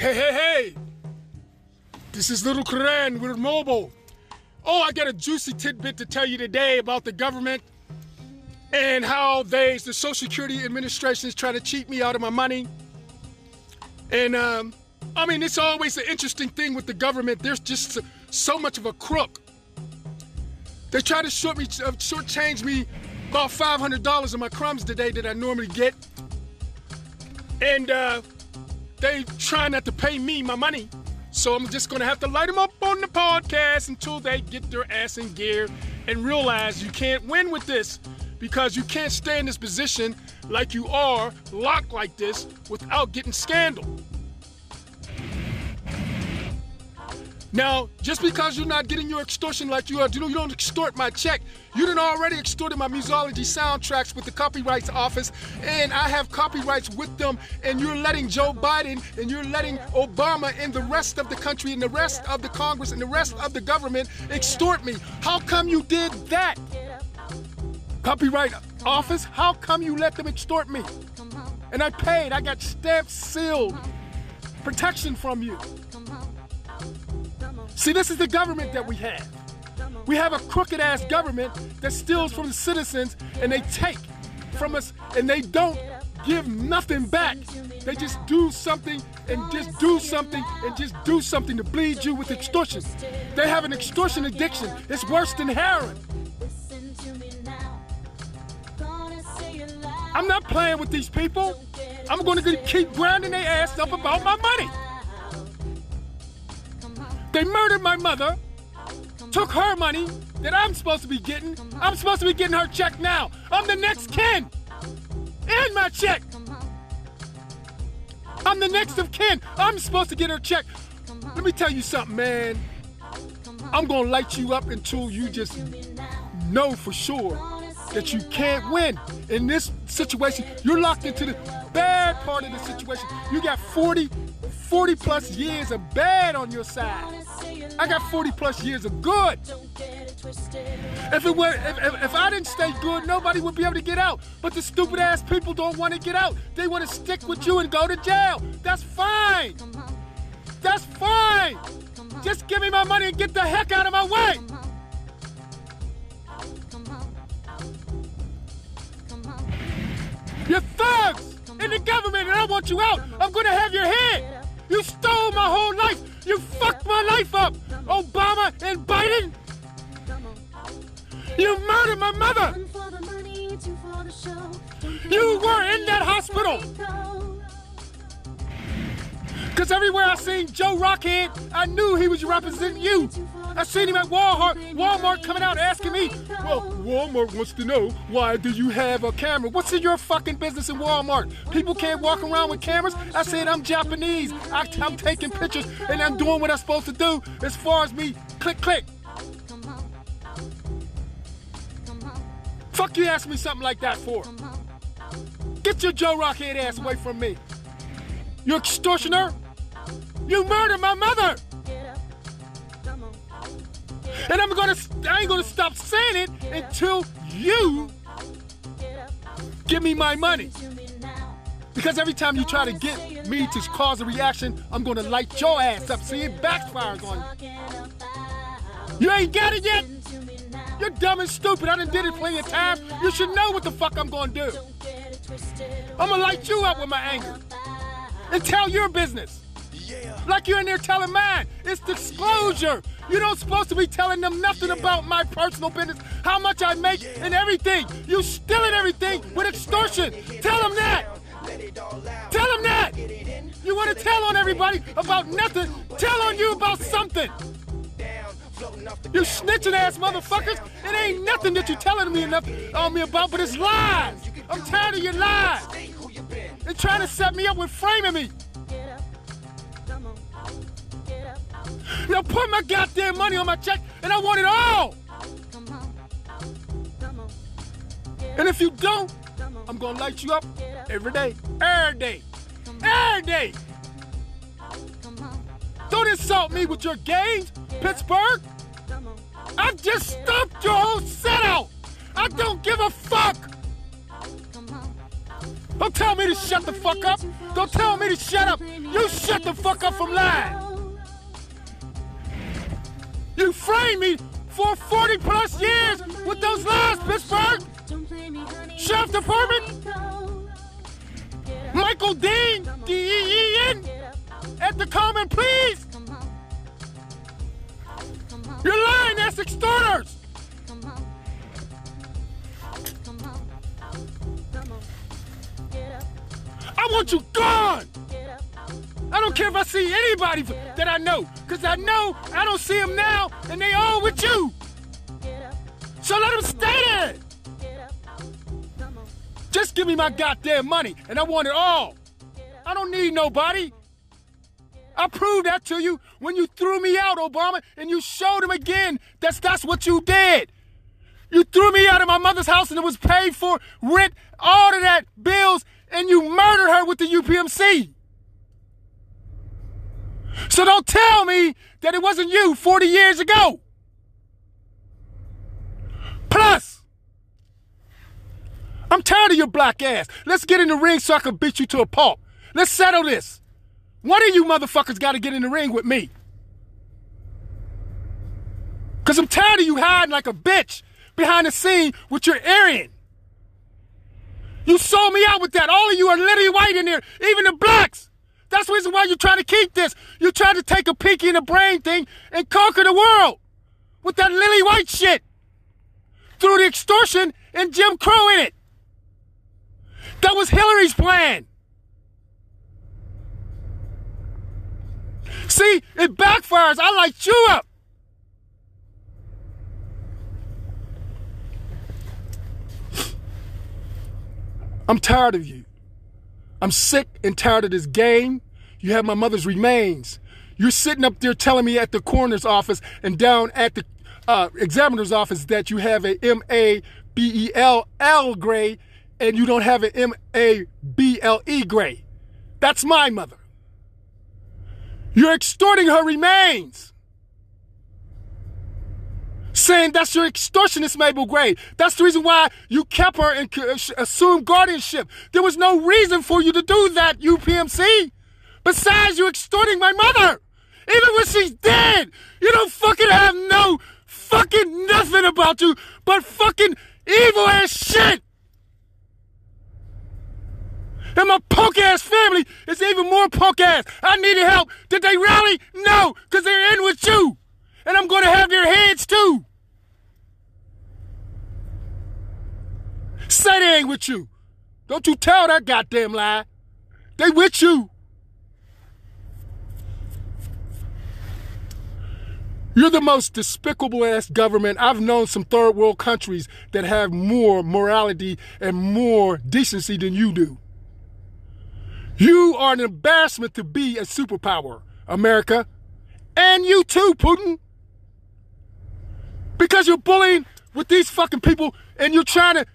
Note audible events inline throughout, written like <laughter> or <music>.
Hey, hey, hey! This is Little Karen with Mobile. Oh, I got a juicy tidbit to tell you today about the government and how they, the Social Security Administration, is trying to cheat me out of my money. And um, I mean, it's always an interesting thing with the government. There's just so much of a crook. They try to short me, uh, shortchange me about $500 of my crumbs today that I normally get. And uh, they try not to pay me my money. So I'm just gonna have to light them up on the podcast until they get their ass in gear and realize you can't win with this because you can't stay in this position like you are, locked like this, without getting scandal. Now, just because you're not getting your extortion like you are, you, don't extort my check. You done already extorted my musology soundtracks with the copyrights office, and I have copyrights with them, and you're letting Joe Biden and you're letting Obama and the rest of the country and the rest of the Congress and the rest of the government extort me. How come you did that? Copyright office, how come you let them extort me? And I paid, I got stamp sealed protection from you. See, this is the government that we have. We have a crooked ass government that steals from the citizens and they take from us and they don't give nothing back. They just do something and just do something and just do something to bleed you with extortion. They have an extortion addiction. It's worse than heroin. I'm not playing with these people. I'm going to keep grinding their ass up about my money. They murdered my mother, took her money that I'm supposed to be getting. I'm supposed to be getting her check now. I'm the next kin. And my check. I'm the next of kin. I'm supposed to get her check. Let me tell you something, man. I'm gonna light you up until you just know for sure that you can't win. In this situation, you're locked into the bad part of the situation. You got 40, 40 plus years of bad on your side. I got 40 plus years of good. If it were, if, if, if, I didn't stay good, nobody would be able to get out. But the stupid ass people don't want to get out. They want to stick with you and go to jail. That's fine. That's fine. Just give me my money and get the heck out of my way. You're thugs in the government and I want you out. I'm gonna have your head. You stole my whole life. You fucked my life up. Obama and Biden. You murdered my mother. You were in that hospital. Because everywhere I seen Joe Rockhead, I knew he was representing you. I seen him at Walmart, Walmart coming out asking me, well, Walmart wants to know why do you have a camera? What's in your fucking business in Walmart? People can't walk around with cameras. I said I'm Japanese. I, am taking pictures and I'm doing what I'm supposed to do as far as me click click. Fuck you ask me something like that for? Get your Joe Rockhead ass away from me. You extortioner! You murdered my mother! And I'm gonna, I ain't gonna stop saying it until you give me my money. Because every time you try to get me to cause a reaction, I'm gonna light your ass up. See, it backfires on you. You ain't got it yet? You're dumb and stupid. I done did it plenty of times. You should know what the fuck I'm gonna do. I'm gonna light you up with my anger. And tell your business. Like you're in there telling mine. It's disclosure. You don't supposed to be telling them nothing about my personal business, how much I make and everything. You stealing everything with extortion. Tell them that. Tell them that. You want to tell on everybody about nothing. Tell on you about something. You snitching ass motherfuckers. It ain't nothing that you're telling me enough on me about, but it's lies. I'm tired of your lies. They're trying to set me up with framing me. Now put my goddamn money on my check and I want it all. And if you don't, I'm gonna light you up every day, every day, every day. Don't insult me with your games, Pittsburgh. I've just stomped your whole set out. I don't give a fuck. Don't tell me to shut the fuck up. Don't tell me to shut up. You shut the fuck up from lying. You framed me for 40 plus years with those lies, Pittsburgh. Sheriff Department. Michael Dean, D-E-E-N, at the Common please. You're lying, that's extorters. I want you gone. I don't care if I see anybody that I know, because I know I don't see them now, and they all with you. So let them stay there. Just give me my goddamn money, and I want it all. I don't need nobody. I proved that to you when you threw me out, Obama, and you showed him again that's that's what you did. You threw me out of my mother's house and it was paid for, rent, all of that, bills, and you murdered her with the UPMC. So don't tell me that it wasn't you 40 years ago. Plus, I'm tired of your black ass. Let's get in the ring so I can beat you to a pulp. Let's settle this. One of you motherfuckers got to get in the ring with me. Because I'm tired of you hiding like a bitch behind the scene with your Aryan. You sold me out with that. All of you are literally white in there, even the blacks. That's the reason why you're trying to keep this. You're trying to take a pinky in the brain thing and conquer the world with that lily white shit through the extortion and Jim Crow in it. That was Hillary's plan. See, it backfires. I light you up. I'm tired of you. I'm sick and tired of this game. You have my mother's remains. You're sitting up there telling me at the coroner's office and down at the uh, examiner's office that you have a M A B E L L grade and you don't have an M A B L E grade. That's my mother. You're extorting her remains. Saying that's your extortionist Mabel Gray. That's the reason why you kept her and uh, assumed guardianship. There was no reason for you to do that, UPMC. Besides you extorting my mother. Even when she's dead, you don't fucking have no fucking nothing about you but fucking evil ass shit. And my punk ass family is even more punk ass. I needed help. Did they rally? No, because they're in with you. And I'm going to have their heads too. Say they ain't with you. Don't you tell that goddamn lie. They with you. You're the most despicable ass government. I've known some third world countries that have more morality and more decency than you do. You are an embarrassment to be a superpower, America. And you too, Putin. Because you're bullying with these fucking people and you're trying to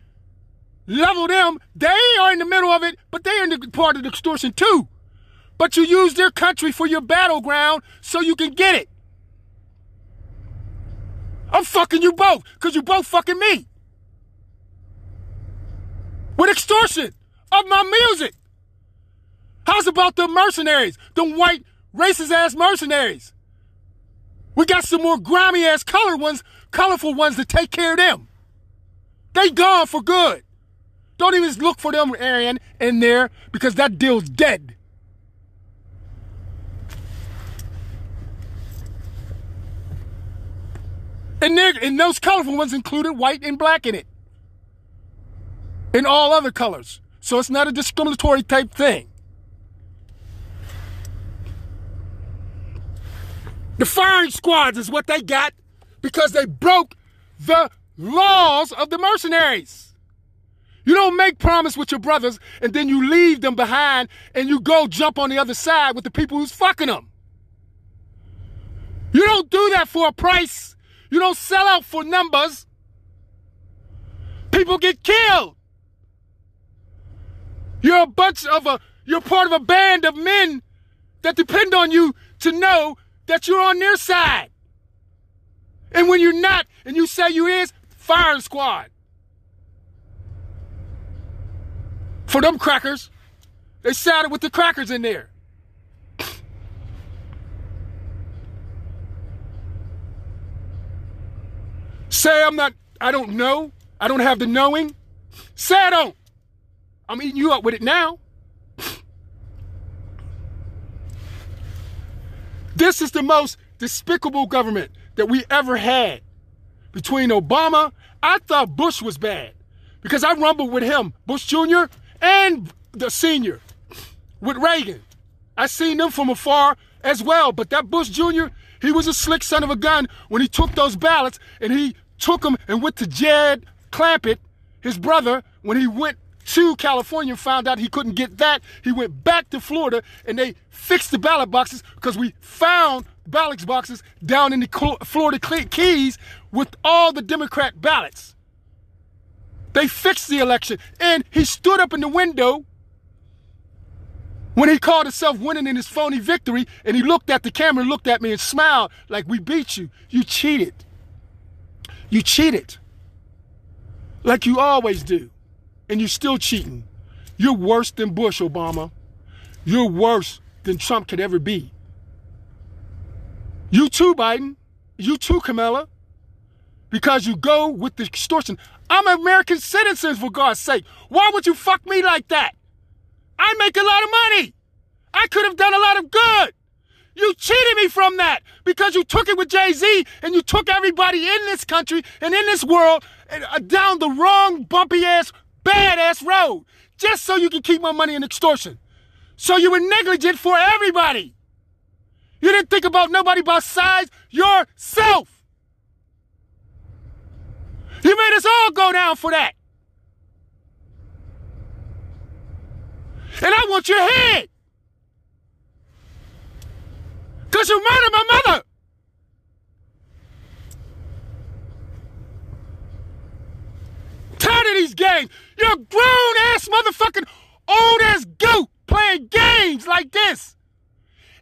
level them. They are in the middle of it, but they're in the part of the extortion too. But you use their country for your battleground so you can get it. I'm fucking you both, because you both fucking me. With extortion of my music. How's about the mercenaries? Them white racist ass mercenaries. We got some more grimy ass colored ones, colorful ones to take care of them. They gone for good. Don't even look for them, Aryan, in there because that deal's dead. And, there, and those colorful ones included white and black in it. And all other colors. So it's not a discriminatory type thing. The firing squads is what they got because they broke the laws of the mercenaries. You don't make promise with your brothers and then you leave them behind and you go jump on the other side with the people who's fucking them. You don't do that for a price. You don't sell out for numbers. People get killed. You're a bunch of a, you're part of a band of men that depend on you to know that you're on their side. And when you're not, and you say you is, firing squad. For them crackers. They sided with the crackers in there. Say I'm not, I don't know. I don't have the knowing. Say I don't. I'm eating you up with it now. This is the most despicable government that we ever had. Between Obama, I thought Bush was bad because I rumbled with him, Bush Jr. and the senior, with Reagan. I seen them from afar as well, but that Bush Jr., he was a slick son of a gun when he took those ballots and he took them and went to Jed Clampett, his brother, when he went to California and found out he couldn't get that. He went back to Florida and they fixed the ballot boxes because we found ballot boxes down in the Florida Keys with all the Democrat ballots. They fixed the election and he stood up in the window when he called himself winning in his phony victory and he looked at the camera, looked at me and smiled like we beat you. You cheated. You cheated. Like you always do and you're still cheating. You're worse than Bush, Obama. You're worse than Trump could ever be. You too, Biden. You too, Kamala. Because you go with the extortion. I'm an American citizen, for God's sake. Why would you fuck me like that? I make a lot of money. I could have done a lot of good. You cheated me from that because you took it with Jay Z and you took everybody in this country and in this world uh, down the wrong bumpy ass badass road just so you can keep my money in extortion. So you were negligent for everybody. You didn't think about nobody besides yourself. You made us all go down for that. And I want your head. Because you murdered my mother. Tired of these games. You're a grown ass motherfucking old ass goat playing games like this.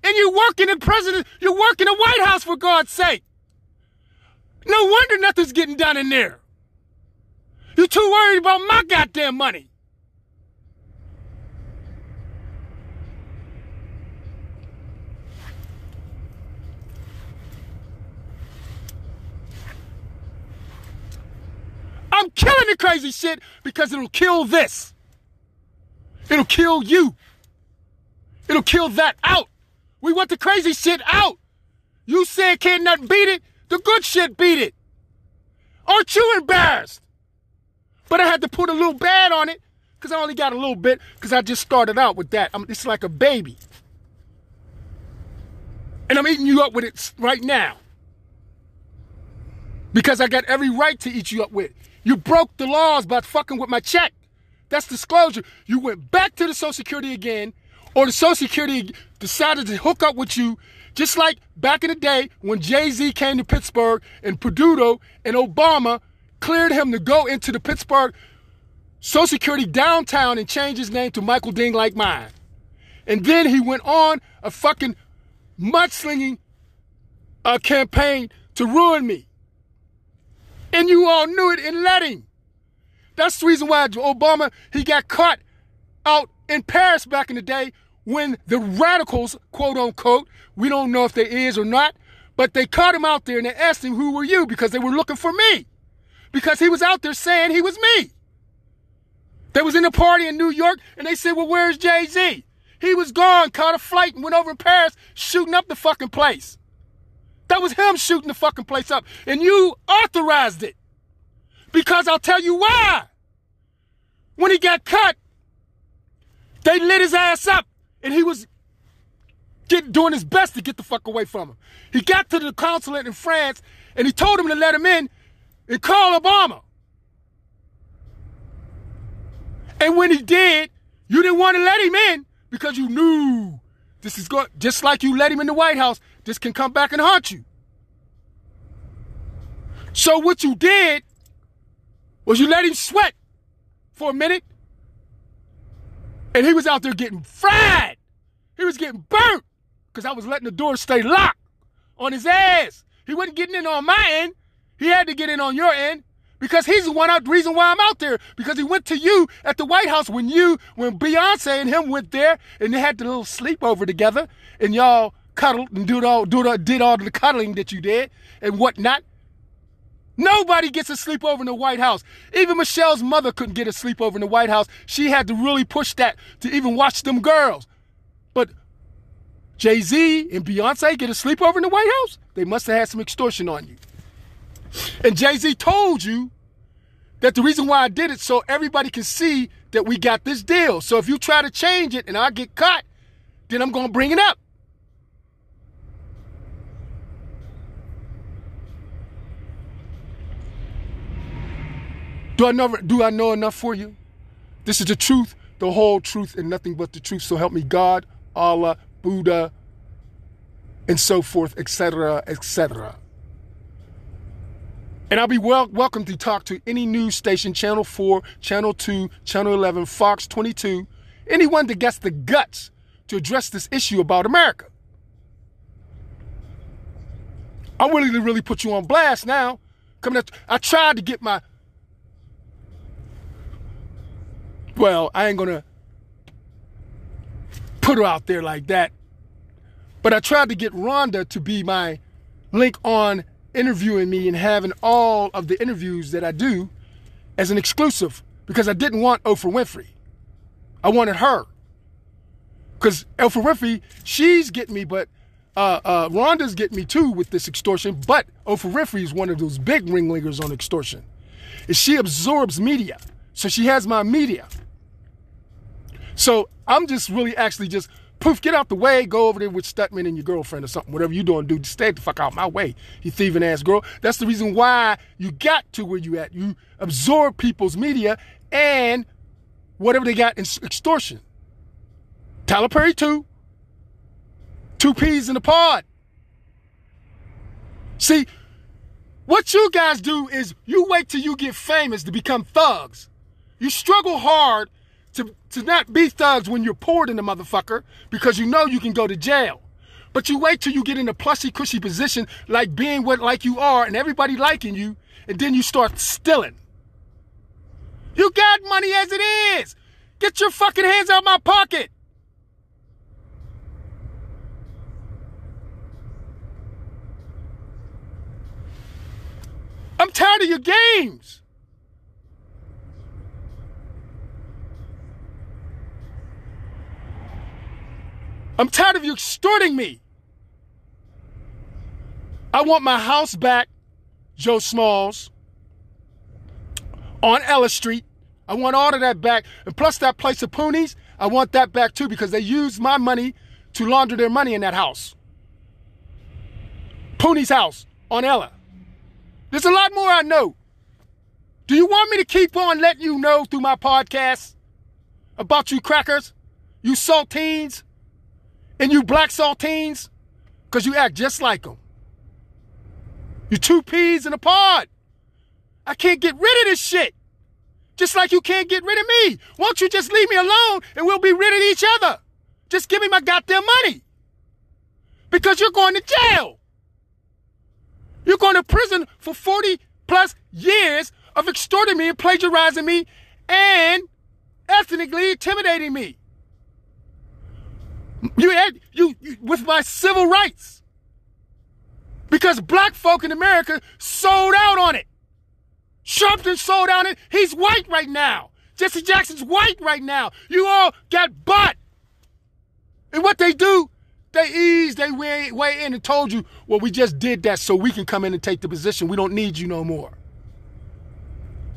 And you're working in president, you're working in White House for God's sake. No wonder nothing's getting done in there. You're too worried about my goddamn money. I'm killing the crazy shit because it'll kill this. It'll kill you. It'll kill that out. We want the crazy shit out. You said can't nothing beat it. The good shit beat it. Aren't you embarrassed? But I had to put a little bad on it because I only got a little bit because I just started out with that. I'm, it's like a baby. And I'm eating you up with it right now. Because I got every right to eat you up with it. You broke the laws by fucking with my check. That's disclosure. You went back to the Social Security again, or the Social Security decided to hook up with you, just like back in the day when Jay Z came to Pittsburgh and Peduto and Obama cleared him to go into the Pittsburgh Social Security downtown and change his name to Michael Ding like mine. And then he went on a fucking mudslinging uh, campaign to ruin me. And you all knew it and let him. That's the reason why Obama, he got caught out in Paris back in the day when the radicals, quote unquote, we don't know if there is or not, but they caught him out there and they asked him, who were you? Because they were looking for me. Because he was out there saying he was me. They was in a party in New York and they said, well, where's Jay-Z? He was gone, caught a flight and went over to Paris shooting up the fucking place. That was him shooting the fucking place up. And you authorized it. Because I'll tell you why. When he got cut, they lit his ass up. And he was get, doing his best to get the fuck away from him. He got to the consulate in France and he told him to let him in and call Obama. And when he did, you didn't want to let him in because you knew this is going just like you let him in the White House this can come back and haunt you. So what you did was you let him sweat for a minute, and he was out there getting fried. He was getting burnt because I was letting the door stay locked on his ass. He wasn't getting in on my end. He had to get in on your end Because he's the one out, reason why I'm out there. Because he went to you at the White House when you, when Beyonce and him went there and they had the little sleepover together and y'all cuddled and did all, did, all, did all the cuddling that you did and whatnot. Nobody gets a sleepover in the White House. Even Michelle's mother couldn't get a sleepover in the White House. She had to really push that to even watch them girls. But Jay Z and Beyonce get a sleepover in the White House? They must have had some extortion on you. And Jay Z told you that the reason why I did it so everybody can see that we got this deal. So if you try to change it and I get caught, then I'm going to bring it up. Do I know do I know enough for you? This is the truth, the whole truth, and nothing but the truth. So help me God, Allah, Buddha, and so forth, etc., etc. And I'll be well welcome to talk to any news station, Channel 4, Channel 2, Channel 11, Fox 22, anyone that gets the guts to address this issue about America. I'm willing to really put you on blast now. Coming at, I tried to get my well, I ain't gonna put her out there like that. But I tried to get Rhonda to be my link on interviewing me and having all of the interviews that I do as an exclusive because I didn't want Oprah Winfrey. I wanted her. Because Oprah Winfrey, she's getting me, but uh, uh, Rhonda's getting me too with this extortion. But Oprah Winfrey is one of those big ringleaders on extortion. And she absorbs media. So she has my media. So I'm just really actually just poof, get out the way, go over there with Stedman and your girlfriend or something, whatever you doing, dude. Stay the fuck out my way, you thieving ass girl. That's the reason why you got to where you at. You absorb people's media and whatever they got in extortion. Tyler Perry too. Two peas in a pod. See, what you guys do is you wait till you get famous to become thugs. You struggle hard to, to not be thugs when you're poured in the motherfucker because you know you can go to jail. But you wait till you get in a plushy, cushy position like being what like you are and everybody liking you, and then you start stealing. You got money as it is. Get your fucking hands out my pocket. I'm tired of your games. I'm tired of you extorting me. I want my house back, Joe Smalls, on Ella Street. I want all of that back. And plus that place of Poonies, I want that back too because they used my money to launder their money in that house. Pooney's house on Ella. There's a lot more I know. Do you want me to keep on letting you know through my podcast about you crackers, you saltines? And you black saltines, because you act just like them. You two peas in a pod. I can't get rid of this shit. Just like you can't get rid of me. Won't you just leave me alone and we'll be rid of each other? Just give me my goddamn money. Because you're going to jail. You're going to prison for 40 plus years of extorting me and plagiarizing me and ethnically intimidating me. You had you, you with my civil rights. Because black folk in America sold out on it. Sharpton sold out on it. He's white right now. Jesse Jackson's white right now. You all got bought. And what they do, they ease they way, way in and told you, well, we just did that so we can come in and take the position. We don't need you no more.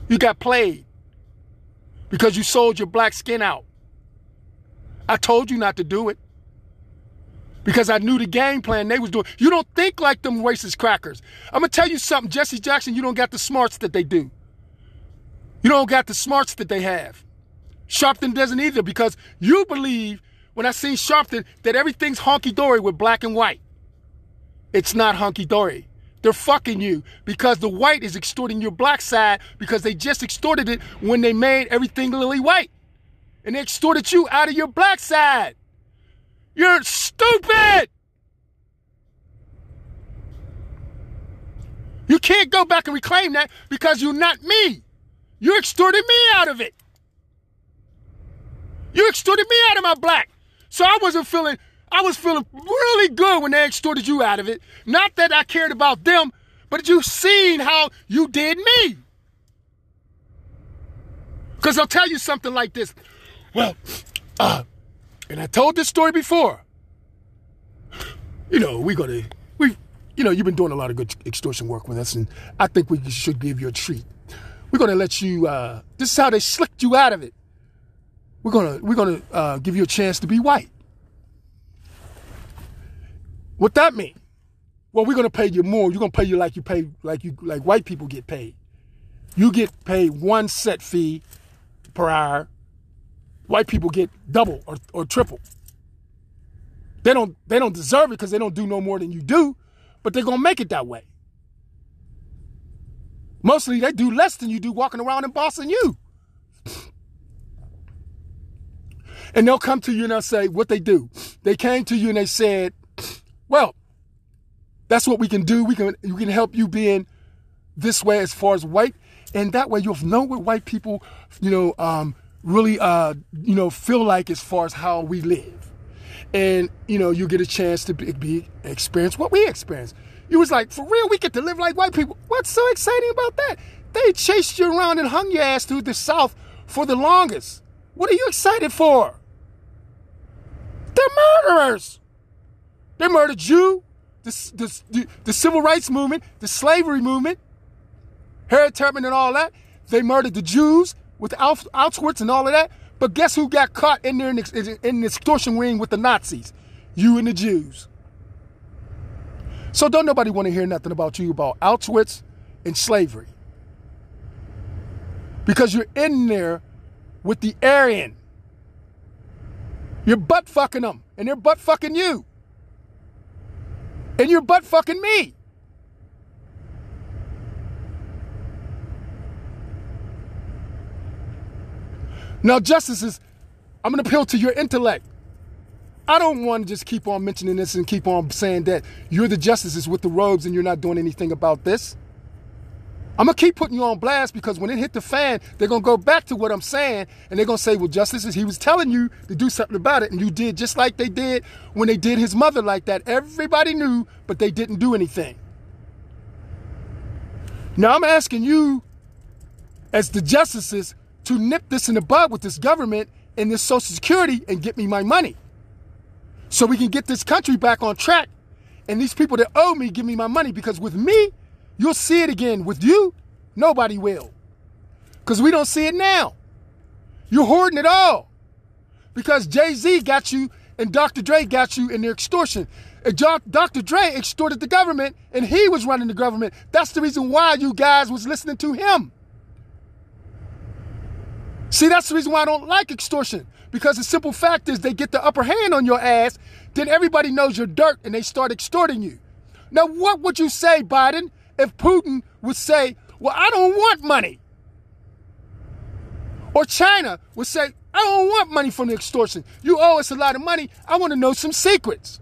You got played because you sold your black skin out. I told you not to do it because I knew the game plan they was doing. You don't think like them racist crackers. I'm gonna tell you something, Jesse Jackson. You don't got the smarts that they do. You don't got the smarts that they have. Sharpton doesn't either because you believe when I see Sharpton that everything's honky dory with black and white. It's not honky dory. They're fucking you because the white is extorting your black side because they just extorted it when they made everything lily white. And they extorted you out of your black side. You're stupid! You can't go back and reclaim that because you're not me. You extorted me out of it. You extorted me out of my black. So I wasn't feeling, I was feeling really good when they extorted you out of it. Not that I cared about them, but you seen how you did me. Because I'll tell you something like this. Well, uh, and I told this story before. You know, we're gonna we you know, you've been doing a lot of good extortion work with us, and I think we should give you a treat. We're gonna let you uh this is how they slicked you out of it. We're gonna we're gonna uh, give you a chance to be white. What that mean? Well, we're gonna pay you more. You're gonna pay you like you pay like you like white people get paid. You get paid one set fee per hour. White people get double or, or triple. They don't they don't deserve it because they don't do no more than you do, but they're gonna make it that way. Mostly they do less than you do walking around and bossing you. And they'll come to you and they'll say what they do. They came to you and they said, Well, that's what we can do. We can we can help you being this way as far as white. And that way you'll know what white people, you know, um, really uh, you know, feel like as far as how we live. And, you know, you get a chance to be, be experience what we experience. You was like, for real, we get to live like white people. What's so exciting about that? They chased you around and hung your ass through the South for the longest. What are you excited for? They're murderers. They murdered you, the, the, the, the civil rights movement, the slavery movement, Harriet Tubman and all that. They murdered the Jews with Auschwitz and all of that. But guess who got caught in there in, the, in the extortion ring with the Nazis? You and the Jews. So don't nobody want to hear nothing about you about Auschwitz and slavery. Because you're in there with the Aryan. You're butt fucking them, and they're butt fucking you. And you're butt fucking me. Now, justices, I'm going to appeal to your intellect. I don't want to just keep on mentioning this and keep on saying that you're the justices with the robes and you're not doing anything about this. I'm gonna keep putting you on blast because when it hit the fan, they're gonna go back to what I'm saying and they're gonna say, well, justices, he was telling you to do something about it, and you did just like they did when they did his mother like that. Everybody knew, but they didn't do anything. Now I'm asking you, as the justices, to nip this in the bud with this government and this Social Security and get me my money. So we can get this country back on track. And these people that owe me give me my money because with me, You'll see it again. With you, nobody will. Because we don't see it now. You're hoarding it all. Because Jay Z got you and Dr. Dre got you in their extortion. Dr. Dre extorted the government and he was running the government. That's the reason why you guys was listening to him. See, that's the reason why I don't like extortion. Because the simple fact is they get the upper hand on your ass, then everybody knows you're dirt and they start extorting you. Now, what would you say, Biden, if Putin would say, Well, I don't want money. Or China would say, I don't want money from the extortion. You owe us a lot of money. I want to know some secrets.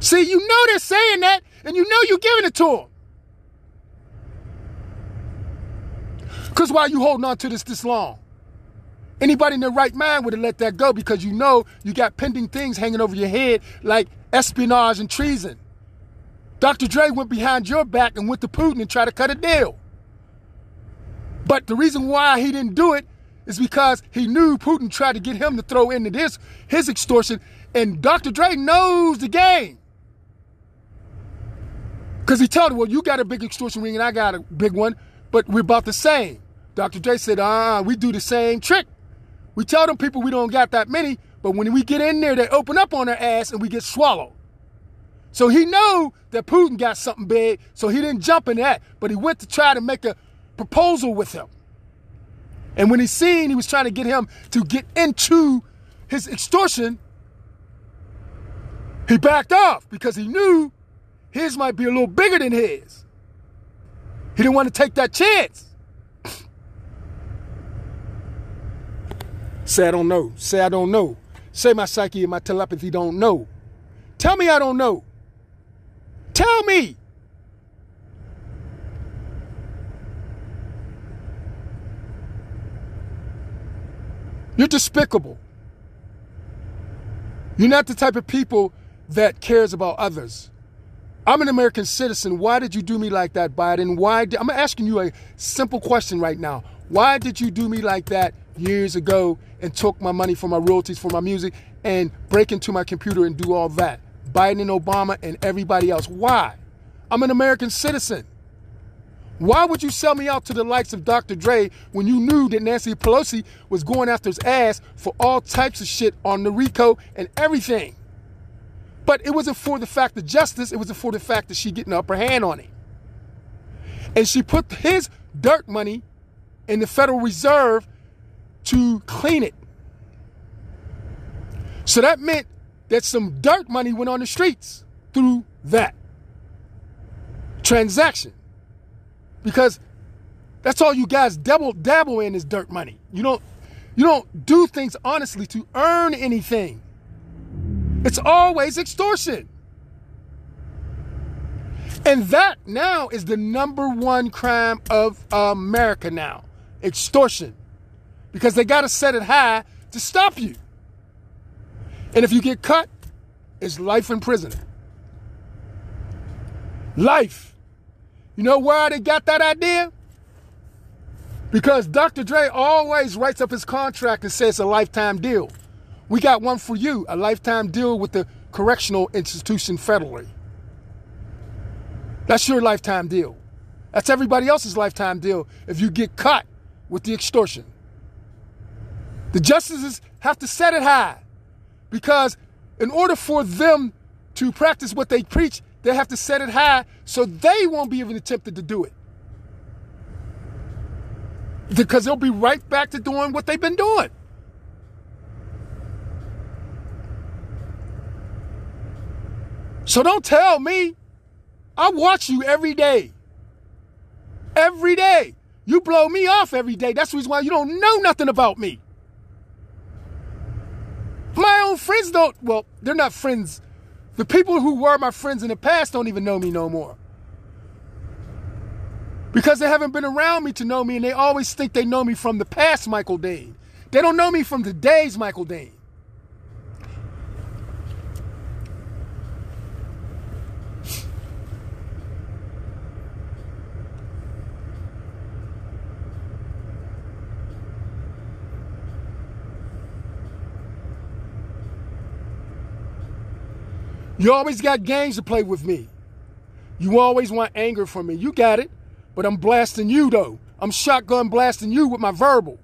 See, you know they're saying that, and you know you're giving it to them. Because why you holding on to this this long? Anybody in their right mind would have let that go because you know you got pending things hanging over your head like espionage and treason. Dr. Dre went behind your back and went to Putin and tried to cut a deal. But the reason why he didn't do it is because he knew Putin tried to get him to throw into this his extortion, and Dr. Dre knows the game. Because he told him, well, you got a big extortion ring and I got a big one, but we're about the same. Dr. J said, ah, we do the same trick. We tell them people we don't got that many, but when we get in there, they open up on their ass and we get swallowed. So he knew that Putin got something big, so he didn't jump in that, but he went to try to make a proposal with him. And when he seen he was trying to get him to get into his extortion, he backed off because he knew his might be a little bigger than his. He didn't want to take that chance. Say I don't know. Say I don't know. Say my psyche and my telepathy don't know. Tell me I don't know. Tell me. You're despicable. You're not the type of people that cares about others. I'm an American citizen. Why did you do me like that, Biden? Why did, I'm asking you a simple question right now. Why did you do me like that years ago and took my money for my royalties for my music and break into my computer and do all that? Biden and Obama and everybody else. Why? I'm an American citizen. Why would you sell me out to the likes of Dr. Dre when you knew that Nancy Pelosi was going after his ass for all types of shit on the RICO and everything? But it wasn't for the fact of justice, it wasn't for the fact that she getting the upper hand on it. And she put his dirt money in the Federal Reserve to clean it. So that meant that some dirt money went on the streets through that transaction. Because that's all you guys dabble dabble in is dirt money. You don't you don't do things honestly to earn anything. It's always extortion. And that now is the number one crime of America now extortion. Because they got to set it high to stop you. And if you get cut, it's life in prison. Life. You know where they got that idea? Because Dr. Dre always writes up his contract and says a lifetime deal. We got one for you, a lifetime deal with the correctional institution federally. That's your lifetime deal. That's everybody else's lifetime deal if you get caught with the extortion. The justices have to set it high because in order for them to practice what they preach, they have to set it high so they won't be even tempted to do it. Because they'll be right back to doing what they've been doing. So don't tell me. I watch you every day. Every day. You blow me off every day. That's the reason why you don't know nothing about me. My own friends don't, well, they're not friends. The people who were my friends in the past don't even know me no more. Because they haven't been around me to know me and they always think they know me from the past Michael Dane. They don't know me from today's Michael Dane. You always got games to play with me. You always want anger from me. You got it. But I'm blasting you though. I'm shotgun blasting you with my verbal.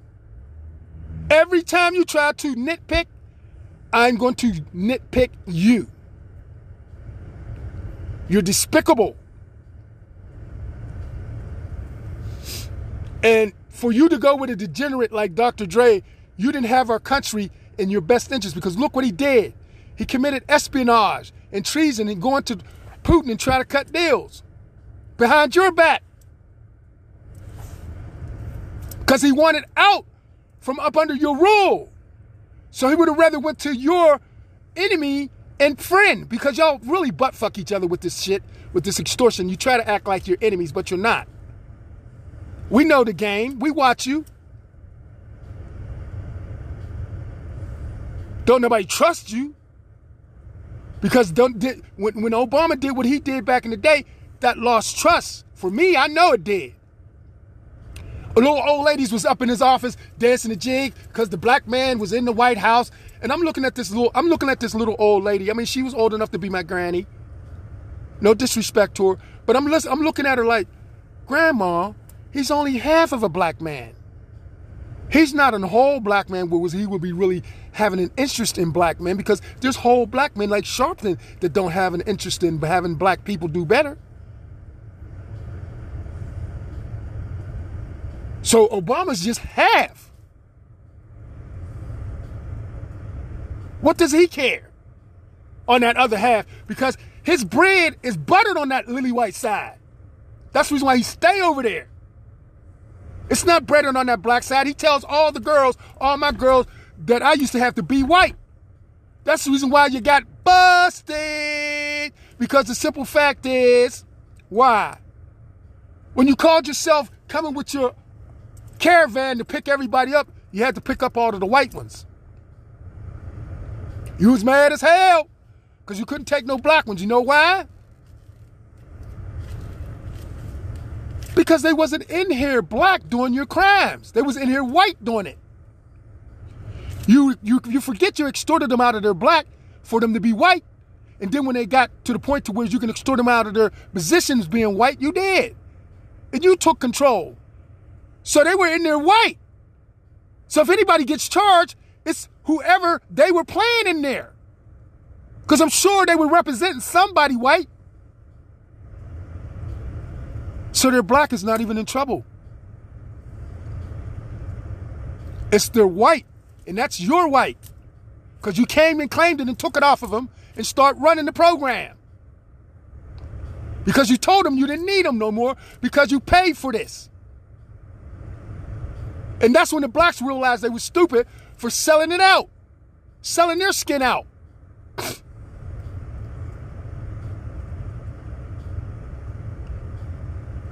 Every time you try to nitpick, I'm going to nitpick you. You're despicable. And for you to go with a degenerate like Dr. Dre, you didn't have our country in your best interest because look what he did. He committed espionage and treason and going to Putin and try to cut deals behind your back. Because he wanted out from up under your rule. So he would have rather went to your enemy and friend because y'all really butt fuck each other with this shit, with this extortion. You try to act like you're enemies, but you're not. We know the game. We watch you. Don't nobody trust you. Because did, when, when Obama did what he did back in the day, that lost trust. For me, I know it did. A little old ladies was up in his office dancing a jig because the black man was in the White House. And I'm looking at this little, I'm looking at this little old lady. I mean, she was old enough to be my granny. No disrespect to her. But I'm, I'm looking at her like, Grandma, he's only half of a black man. He's not a whole black man where he would be really having an interest in black men because there's whole black men like Sharpton that don't have an interest in having black people do better. So Obama's just half. What does he care on that other half? Because his bread is buttered on that lily white side. That's the reason why he stay over there. It's not Brethren on that black side. He tells all the girls, all my girls, that I used to have to be white. That's the reason why you got busted. Because the simple fact is, why? When you called yourself coming with your caravan to pick everybody up, you had to pick up all of the white ones. You was mad as hell because you couldn't take no black ones. You know why? Because they wasn't in here black doing your crimes. They was in here white doing it. You you you forget you extorted them out of their black for them to be white. And then when they got to the point to where you can extort them out of their positions being white, you did. And you took control. So they were in there white. So if anybody gets charged, it's whoever they were playing in there. Because I'm sure they were representing somebody white. So their black is not even in trouble. It's their white, and that's your white. Because you came and claimed it and took it off of them and start running the program. Because you told them you didn't need them no more because you paid for this. And that's when the blacks realized they were stupid for selling it out, selling their skin out.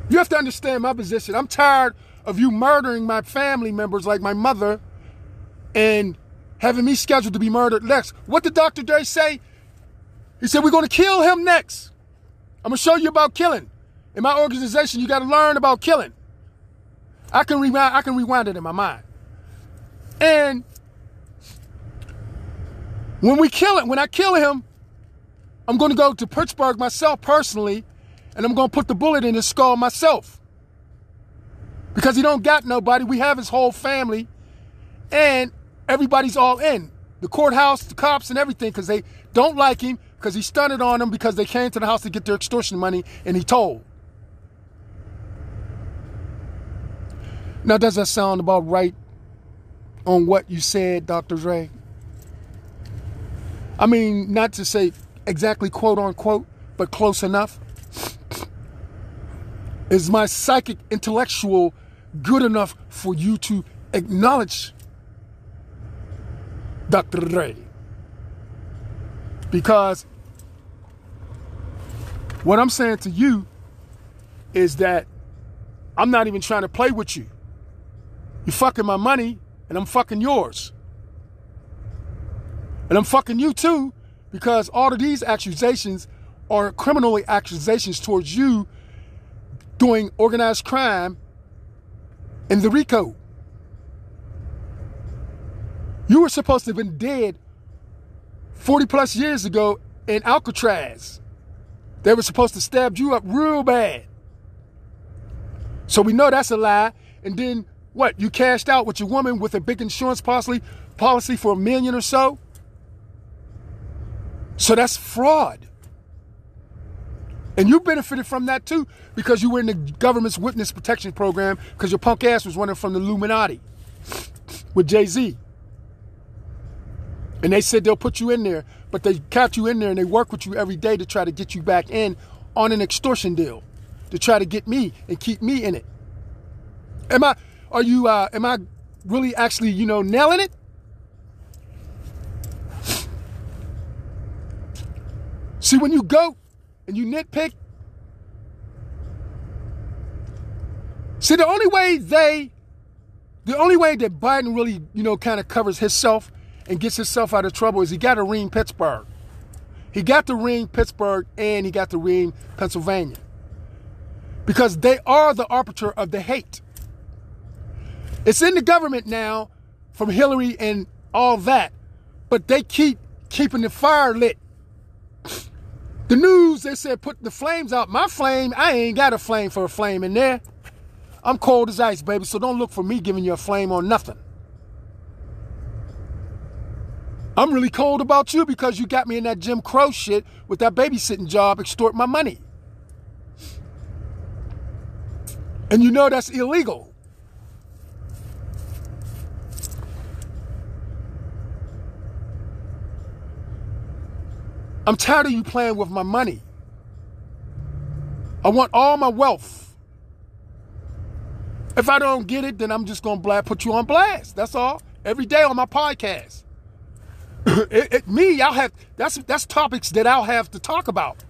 You have to understand my position. I'm tired of you murdering my family members like my mother and having me scheduled to be murdered next. What did Dr. Dre say? He said, We're going to kill him next. I'm going to show you about killing. In my organization, you got to learn about killing. I can rewind, I can rewind it in my mind. And when we kill it, when I kill him, I'm going to go to Pittsburgh myself personally and I'm gonna put the bullet in his skull myself. Because he don't got nobody. We have his whole family, and everybody's all in. The courthouse, the cops, and everything, because they don't like him, because he stunted on them because they came to the house to get their extortion money, and he told. Now, does that sound about right on what you said, Dr. Dre? I mean, not to say exactly quote unquote, but close enough. Is my psychic intellectual good enough for you to acknowledge Dr. Ray? Because what I'm saying to you is that I'm not even trying to play with you. You're fucking my money and I'm fucking yours. And I'm fucking you too because all of these accusations are criminal accusations towards you doing organized crime in the RICO. You were supposed to have been dead 40 plus years ago in Alcatraz. They were supposed to stab you up real bad. So we know that's a lie. And then what? You cashed out with your woman with a big insurance policy policy for a million or so? So that's fraud. And you benefited from that too because you were in the government's witness protection program because your punk ass was running from the Illuminati with Jay Z. And they said they'll put you in there, but they kept you in there and they work with you every day to try to get you back in on an extortion deal to try to get me and keep me in it. Am I? Are you? Uh, am I really actually, you know, nailing it? See, when you go and you nitpick. See, the only way they, the only way that Biden really, you know, kind of covers himself and gets himself out of trouble is he got to ring Pittsburgh. He got to ring Pittsburgh and he got to ring Pennsylvania. Because they are the arbiter of the hate. It's in the government now from Hillary and all that, but they keep keeping the fire lit. The news, they said put the flames out. My flame, I ain't got a flame for a flame in there. I'm cold as ice, baby, so don't look for me giving you a flame on nothing. I'm really cold about you because you got me in that Jim Crow shit with that babysitting job, extort my money. And you know that's illegal. I'm tired of you playing with my money. I want all my wealth. If I don't get it, then I'm just gonna put you on blast. That's all. Every day on my podcast. <coughs> it, it, me, I'll have that's that's topics that I'll have to talk about.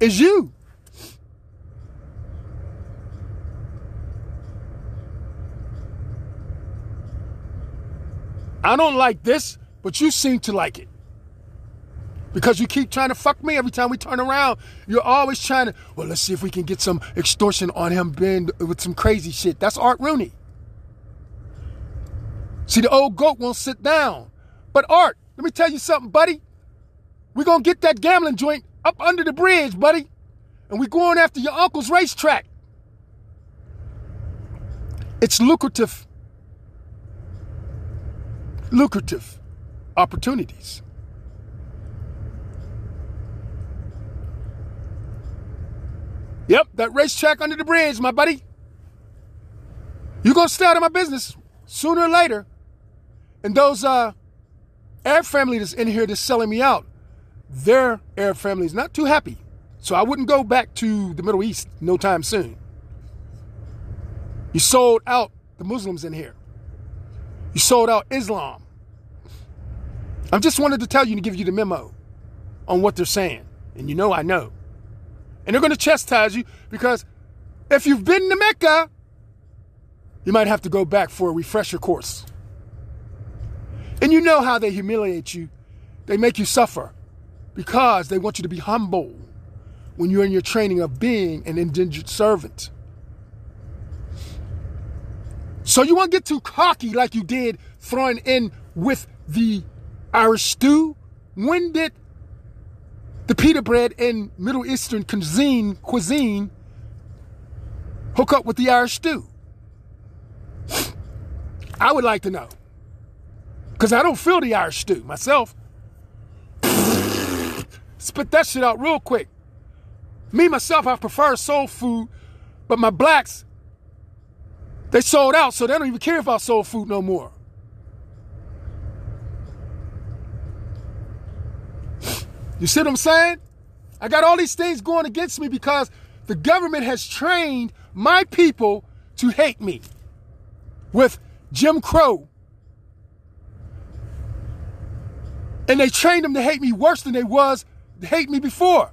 Is you. I don't like this, but you seem to like it. Because you keep trying to fuck me every time we turn around. You're always trying to, well, let's see if we can get some extortion on him being with some crazy shit. That's Art Rooney. See, the old goat won't sit down. But Art, let me tell you something, buddy. We're gonna get that gambling joint up under the bridge, buddy. And we're going after your uncle's racetrack. It's lucrative. Lucrative opportunities. Yep, that racetrack under the bridge, my buddy. You're gonna stay out of my business sooner or later. And those uh Arab family that's in here that's selling me out, their Arab family is not too happy. So I wouldn't go back to the Middle East no time soon. You sold out the Muslims in here. You sold out Islam. I just wanted to tell you to give you the memo on what they're saying. And you know I know. And they're going to chastise you because if you've been to Mecca, you might have to go back for a refresher course. And you know how they humiliate you. They make you suffer because they want you to be humble when you're in your training of being an indentured servant. So you won't get too cocky like you did throwing in with the Irish stew. When did the pita bread and Middle Eastern cuisine cuisine hook up with the Irish stew? I would like to know. Because I don't feel the Irish stew myself. Spit that shit out real quick. Me, myself, I prefer soul food, but my blacks, they sold out, so they don't even care about soul food no more. You see what I'm saying? I got all these things going against me because the government has trained my people to hate me with Jim Crow. And they trained them to hate me worse than they was to hate me before.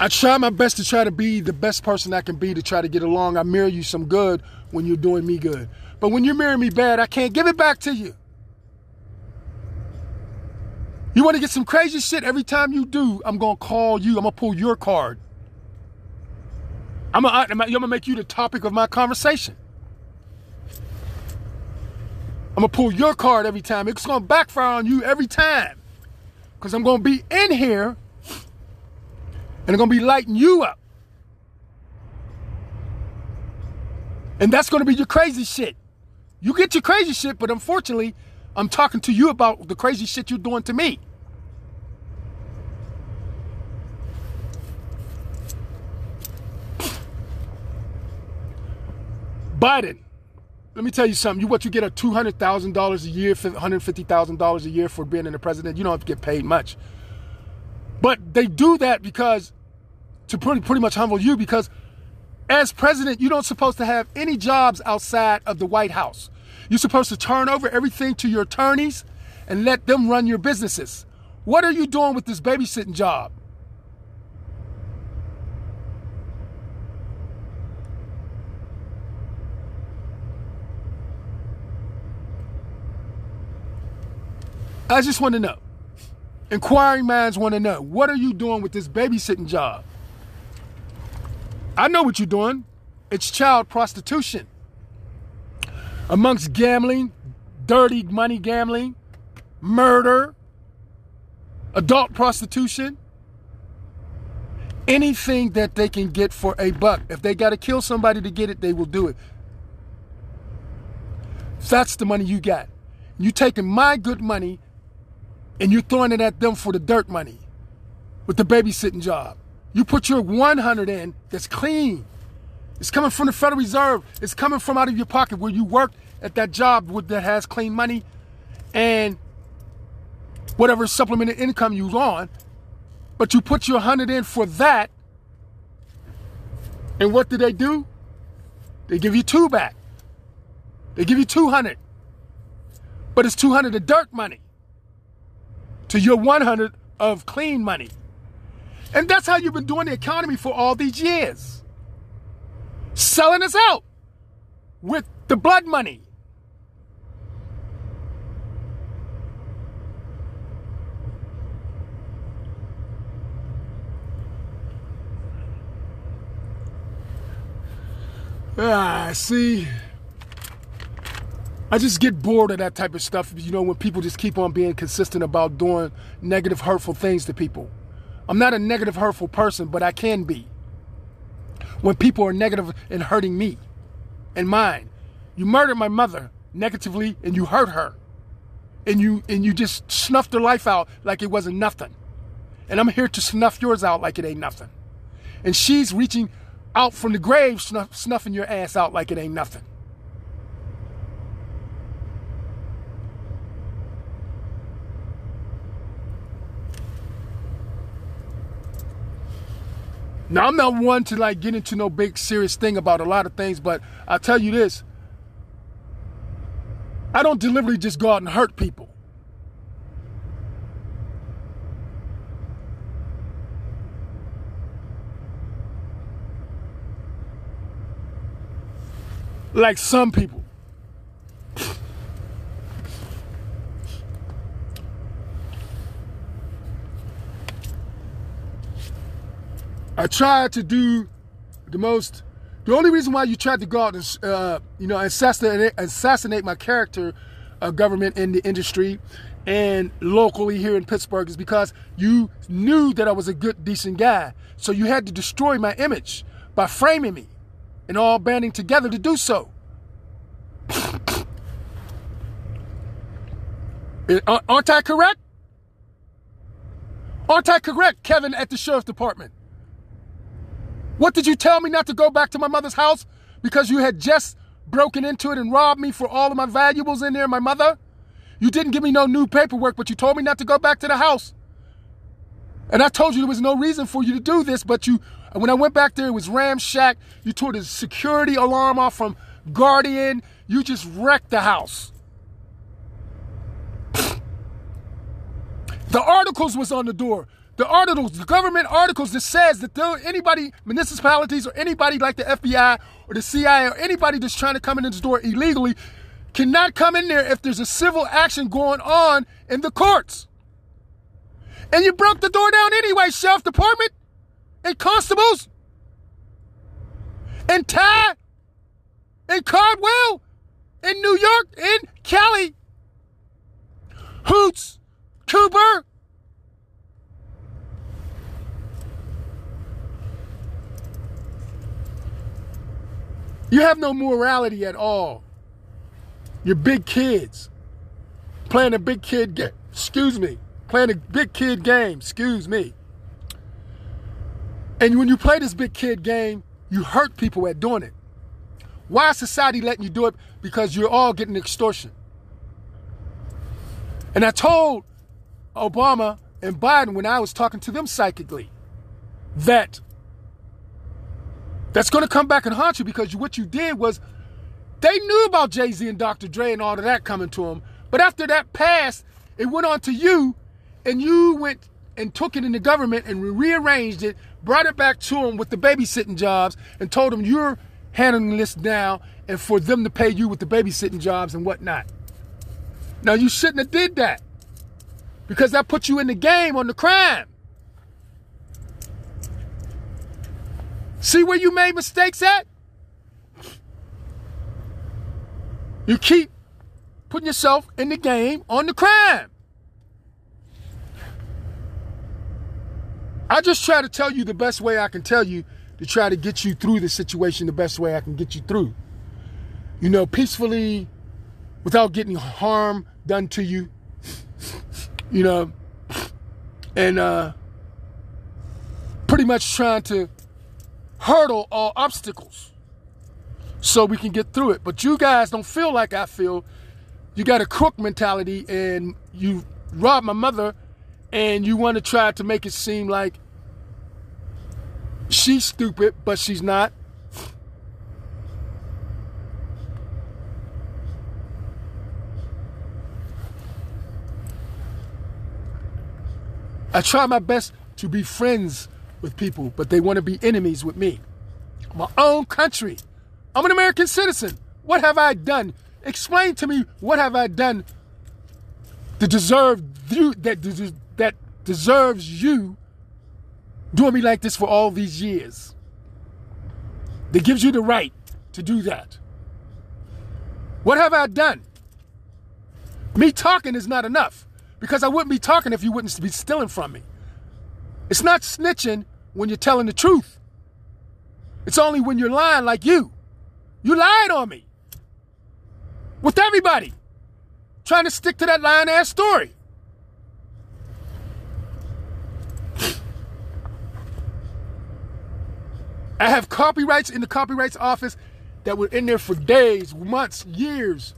I try my best to try to be the best person I can be to try to get along. I mirror you some good when you're doing me good. But when you mirror me bad, I can't give it back to you. You want to get some crazy shit every time you do, I'm going to call you. I'm going to pull your card. I'm going to make you the topic of my conversation. I'm going to pull your card every time. It's going to backfire on you every time. Because I'm going to be in here and they're going to be lighting you up. And that's going to be your crazy shit. You get your crazy shit, but unfortunately, I'm talking to you about the crazy shit you're doing to me. Biden, let me tell you something. You what you get a two hundred thousand dollars a year, hundred fifty thousand dollars a year for being in the president. You don't have to get paid much, but they do that because to pretty, pretty much humble you because as president, you don't supposed to have any jobs outside of the White House. You're supposed to turn over everything to your attorneys and let them run your businesses. What are you doing with this babysitting job? I just want to know. Inquiring minds want to know. What are you doing with this babysitting job? I know what you're doing. It's child prostitution. Amongst gambling, dirty money gambling, murder, adult prostitution, anything that they can get for a buck. If they got to kill somebody to get it, they will do it. That's the money you got. You're taking my good money and you're throwing it at them for the dirt money with the babysitting job. You put your 100 in that's clean. It's coming from the Federal Reserve. It's coming from out of your pocket where you worked at that job with, that has clean money and whatever supplemented income you're on. But you put your 100 in for that. And what do they do? They give you two back. They give you 200. But it's 200 of dirt money to your 100 of clean money. And that's how you've been doing the economy for all these years. Selling us out with the blood money. Ah, see. I just get bored of that type of stuff, you know, when people just keep on being consistent about doing negative, hurtful things to people. I'm not a negative, hurtful person, but I can be. When people are negative and hurting me and mine. You murdered my mother negatively and you hurt her. And you and you just snuffed her life out like it wasn't nothing. And I'm here to snuff yours out like it ain't nothing. And she's reaching out from the grave snuff, snuffing your ass out like it ain't nothing. Now I'm not one to like get into no big serious thing about a lot of things, but I'll tell you this. I don't deliberately just go out and hurt people. like some people. I tried to do the most. The only reason why you tried to go out and uh, you know assassinate, assassinate my character, uh, government in the industry, and locally here in Pittsburgh is because you knew that I was a good, decent guy. So you had to destroy my image by framing me and all banding together to do so. <laughs> Aren't I correct? Aren't I correct, Kevin, at the sheriff's department? What did you tell me not to go back to my mother's house because you had just broken into it and robbed me for all of my valuables in there, my mother? You didn't give me no new paperwork, but you told me not to go back to the house. And I told you there was no reason for you to do this, but you when I went back there, it was ramshack. You tore the security alarm off from Guardian. You just wrecked the house. the articles was on the door. The articles, the government articles that says that there anybody, municipalities or anybody like the FBI or the CIA or anybody that's trying to come in this door illegally cannot come in there if there's a civil action going on in the courts. And you broke the door down anyway, sheriff department and constables and Ty and Cardwell in New York and Cali. Hoots, Cooper. You have no morality at all. You're big kids playing a big kid game. Excuse me. Playing a big kid game. Excuse me. And when you play this big kid game, you hurt people at doing it. Why is society letting you do it? Because you're all getting extortion. And I told Obama and Biden when I was talking to them psychically that that's going to come back and haunt you because what you did was they knew about Jay Z and Dr. Dre and all of that coming to them. But after that passed, it went on to you, and you went and took it in the government and rearranged it, brought it back to them with the babysitting jobs, and told them you're handling this now and for them to pay you with the babysitting jobs and whatnot. Now you shouldn't have did that because that put you in the game on the crime. See where you made mistakes at? You keep putting yourself in the game on the crime. I just try to tell you the best way I can tell you to try to get you through the situation the best way I can get you through. You know, peacefully, without getting harm done to you. You know, and uh, pretty much trying to hurdle all obstacles so we can get through it. But you guys don't feel like I feel. You got a crook mentality and you robbed my mother and you want to try to make it seem like she's stupid, but she's not. I try my best to be friends with people, but they want to be enemies with me. My own country. I'm an American citizen. What have I done? Explain to me what have I done to deserve you that that deserves you doing me like this for all these years. That gives you the right to do that. What have I done? Me talking is not enough because I wouldn't be talking if you wouldn't be stealing from me. It's not snitching when you're telling the truth. It's only when you're lying like you. You lied on me. With everybody. Trying to stick to that lying ass story. I have copyrights in the copyrights office that were in there for days, months, years.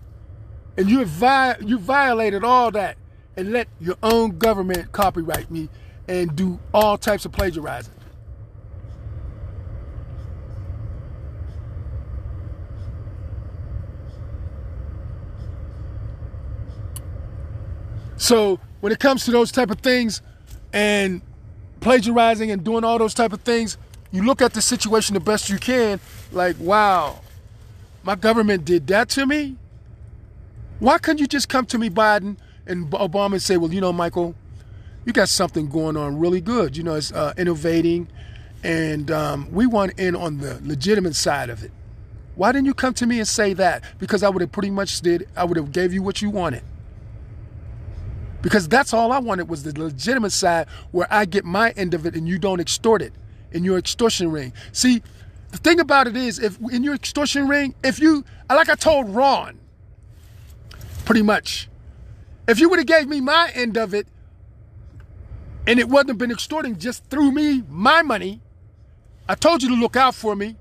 And you vi- you violated all that and let your own government copyright me and do all types of plagiarizing. So when it comes to those type of things and plagiarizing and doing all those type of things, you look at the situation the best you can, like, wow, my government did that to me. Why couldn't you just come to me, Biden and Obama, and say, well, you know, Michael, you got something going on really good. You know, it's uh, innovating, and um, we want in on the legitimate side of it. Why didn't you come to me and say that? Because I would have pretty much did. I would have gave you what you wanted. Because that's all I wanted was the legitimate side where I get my end of it and you don't extort it in your extortion ring. See, the thing about it is, if in your extortion ring, if you, like I told Ron, pretty much, if you would have gave me my end of it, and it have been extorting just through me my money, I told you to look out for me,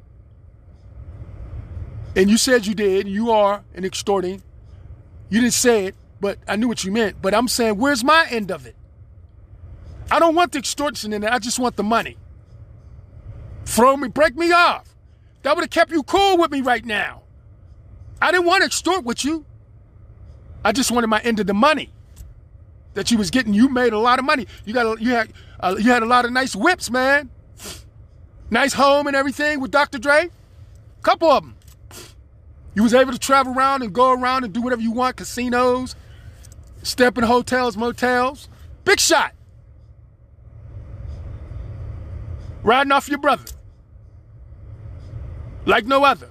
and you said you did. You are an extorting. You didn't say it, but I knew what you meant. But I'm saying, where's my end of it? I don't want the extortion in it. I just want the money. Throw me, break me off. That would have kept you cool with me right now. I didn't want to extort with you. I just wanted my end of the money that you was getting. You made a lot of money. You got a, you had uh, you had a lot of nice whips, man. Nice home and everything with Dr. Dre. Couple of them. You was able to travel around and go around and do whatever you want. Casinos, step in hotels, motels. Big shot. Riding off your brother like no other.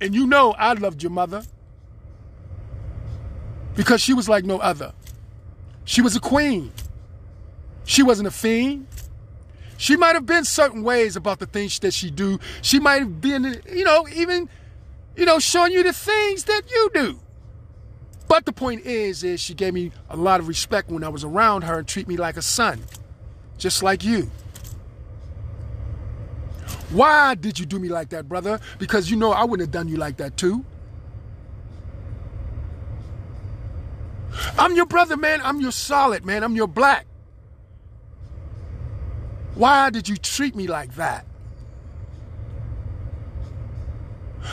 And you know I loved your mother because she was like no other. She was a queen. She wasn't a fiend. She might have been certain ways about the things that she do. She might have been, you know, even, you know, showing you the things that you do. But the point is, is she gave me a lot of respect when I was around her and treat me like a son, just like you. Why did you do me like that, brother? Because you know I wouldn't have done you like that too. I'm your brother, man. I'm your solid, man. I'm your black. Why did you treat me like that?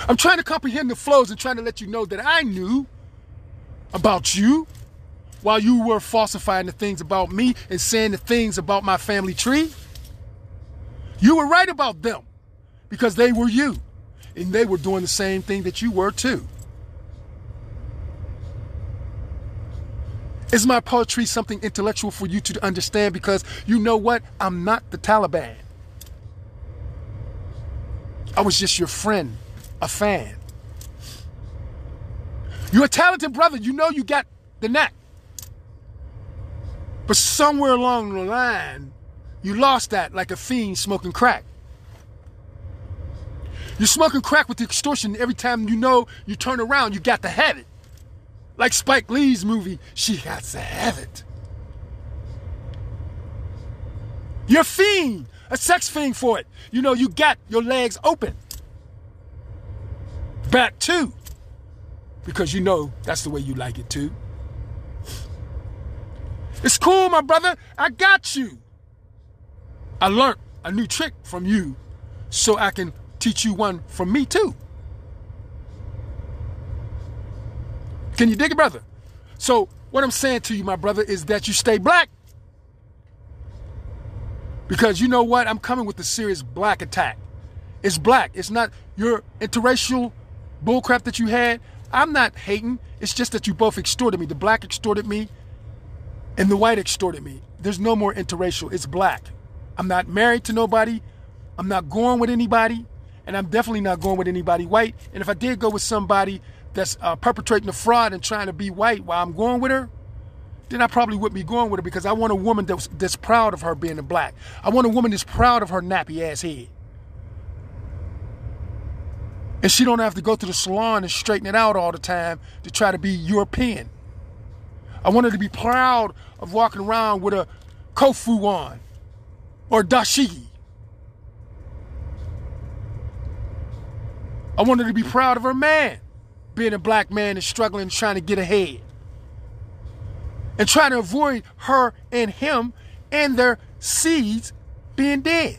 I'm trying to comprehend the flows and trying to let you know that I knew about you while you were falsifying the things about me and saying the things about my family tree. You were right about them because they were you and they were doing the same thing that you were too. Is my poetry something intellectual for you to understand? Because you know what? I'm not the Taliban. I was just your friend, a fan. You're a talented brother. You know you got the knack. But somewhere along the line, you lost that like a fiend smoking crack. You're smoking crack with the extortion every time you know you turn around, you got to have it. Like Spike Lee's movie, She Got to Have It. You're a fiend, a sex fiend for it. You know, you got your legs open. Back too. Because you know that's the way you like it too. It's cool, my brother. I got you. I learned a new trick from you so I can teach you one from me too. Can you dig it, brother? So, what I'm saying to you, my brother, is that you stay black. Because you know what? I'm coming with a serious black attack. It's black. It's not your interracial bullcrap that you had. I'm not hating. It's just that you both extorted me. The black extorted me and the white extorted me. There's no more interracial. It's black. I'm not married to nobody. I'm not going with anybody. And I'm definitely not going with anybody white. And if I did go with somebody that's uh, perpetrating a fraud and trying to be white while I'm going with her, then I probably wouldn't be going with her because I want a woman that's, that's proud of her being a black. I want a woman that's proud of her nappy ass head. And she don't have to go to the salon and straighten it out all the time to try to be European. I want her to be proud of walking around with a kufi on or dashiki. I want her to be proud of her man, being a black man and struggling, trying to get ahead. And trying to avoid her and him and their seeds being dead.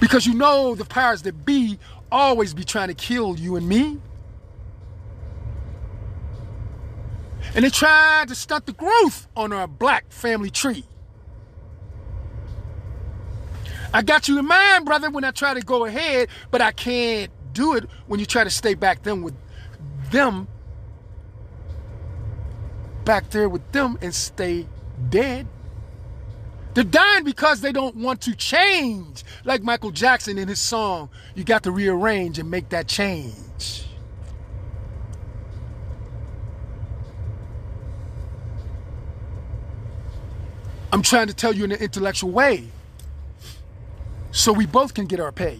Because you know the powers that be always be trying to kill you and me. And they tried to stunt the growth on our black family tree. I got you in mind, brother, when I try to go ahead, but I can't do it when you try to stay back then with them back there with them and stay dead. They're dying because they don't want to change. Like Michael Jackson in his song, you got to rearrange and make that change. I'm trying to tell you in an intellectual way so we both can get our pay.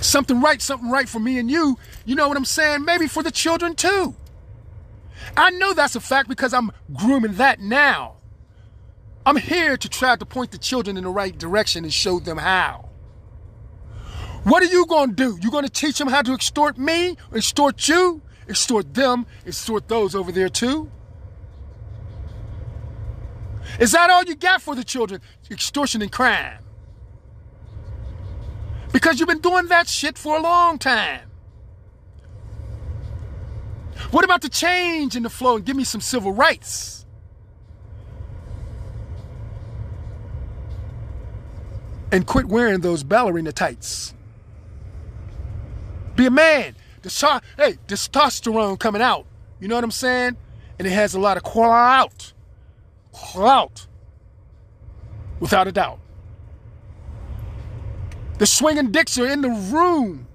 Something right, something right for me and you. You know what I'm saying? Maybe for the children too. I know that's a fact because I'm grooming that now. I'm here to try to point the children in the right direction and show them how. What are you going to do? You going to teach them how to extort me, extort you, extort them, extort those over there too? Is that all you got for the children? Extortion and crime. Because you've been doing that shit for a long time. What about the change in the flow and give me some civil rights? And quit wearing those ballerina tights. Be a man. Hey, testosterone coming out. You know what I'm saying? And it has a lot of clout. Clout. Without a doubt. The swinging dicks are in the room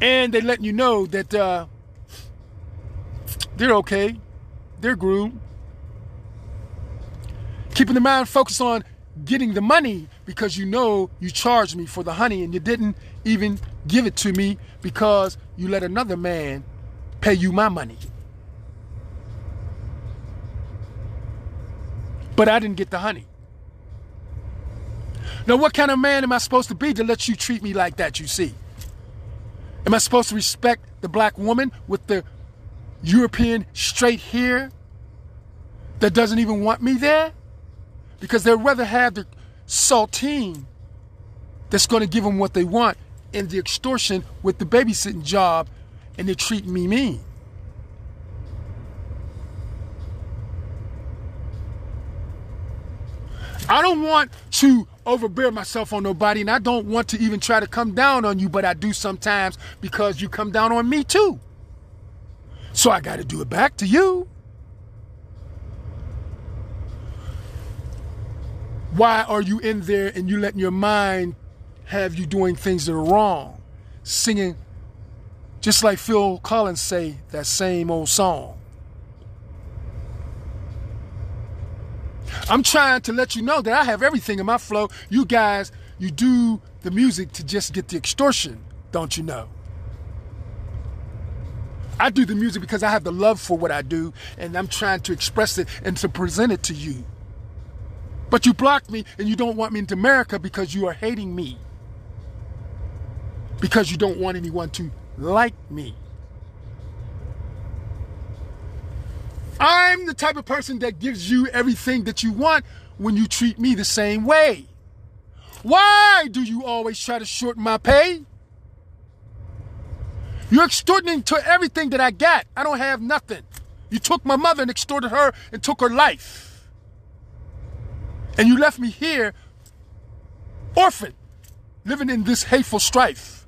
and they letting you know that uh, they're okay, they're groomed. Keeping the mind focused on getting the money because you know you charged me for the honey and you didn't even give it to me because you let another man pay you my money. But I didn't get the honey. Now, what kind of man am I supposed to be to let you treat me like that, you see? Am I supposed to respect the black woman with the European straight hair that doesn't even want me there? Because they'd rather have the saltine that's going to give them what they want and the extortion with the babysitting job and they're treating me mean. I don't want to overbear myself on nobody, and I don't want to even try to come down on you, but I do sometimes because you come down on me too. So I got to do it back to you. Why are you in there and you letting your mind have you doing things that are wrong? Singing just like Phil Collins say that same old song. I'm trying to let you know that I have everything in my flow. You guys, you do the music to just get the extortion, don't you know? I do the music because I have the love for what I do and I'm trying to express it and to present it to you. But you block me and you don't want me into America because you are hating me. Because you don't want anyone to like me. I'm the type of person that gives you everything that you want when you treat me the same way. Why do you always try to shorten my pay? You're extorting to everything that I got. I don't have nothing. You took my mother and extorted her and took her life. And you left me here, orphan, living in this hateful strife.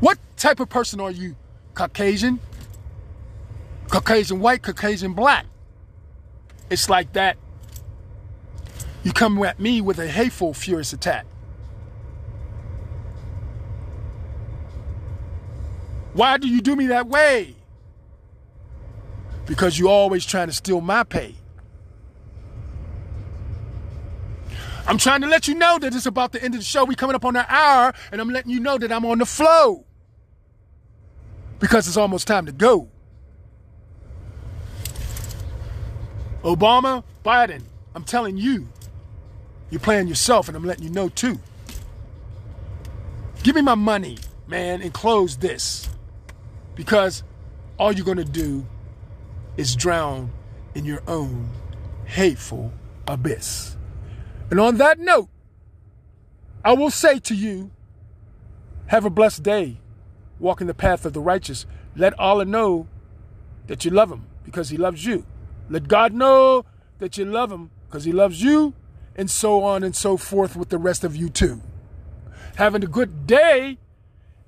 What type of person are you? Caucasian? Caucasian white, Caucasian black? It's like that. You come at me with a hateful, furious attack. Why do you do me that way? Because you're always trying to steal my pay. I'm trying to let you know that it's about the end of the show. We coming up on an hour, and I'm letting you know that I'm on the flow. Because it's almost time to go. Obama, Biden, I'm telling you, you're playing yourself, and I'm letting you know too. Give me my money, man, and close this. Because all you're going to do is drown in your own hateful abyss. And on that note, I will say to you, have a blessed day. Walk in the path of the righteous. Let Allah know that you love him because he loves you. Let God know that you love him because he loves you, and so on and so forth with the rest of you too. Having a good day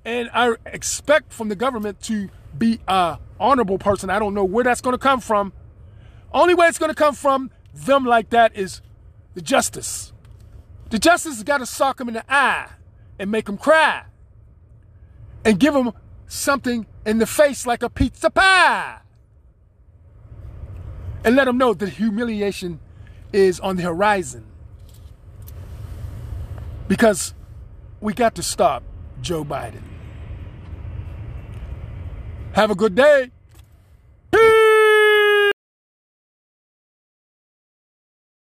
and I expect from the government to be a honorable person. I don't know where that's going to come from. Only way it's going to come from them like that is the justice. The justice has got to sock them in the eye and make them cry and give them something in the face like a pizza pie and let them know that humiliation is on the horizon because we got to stop Joe Biden. Have a good day.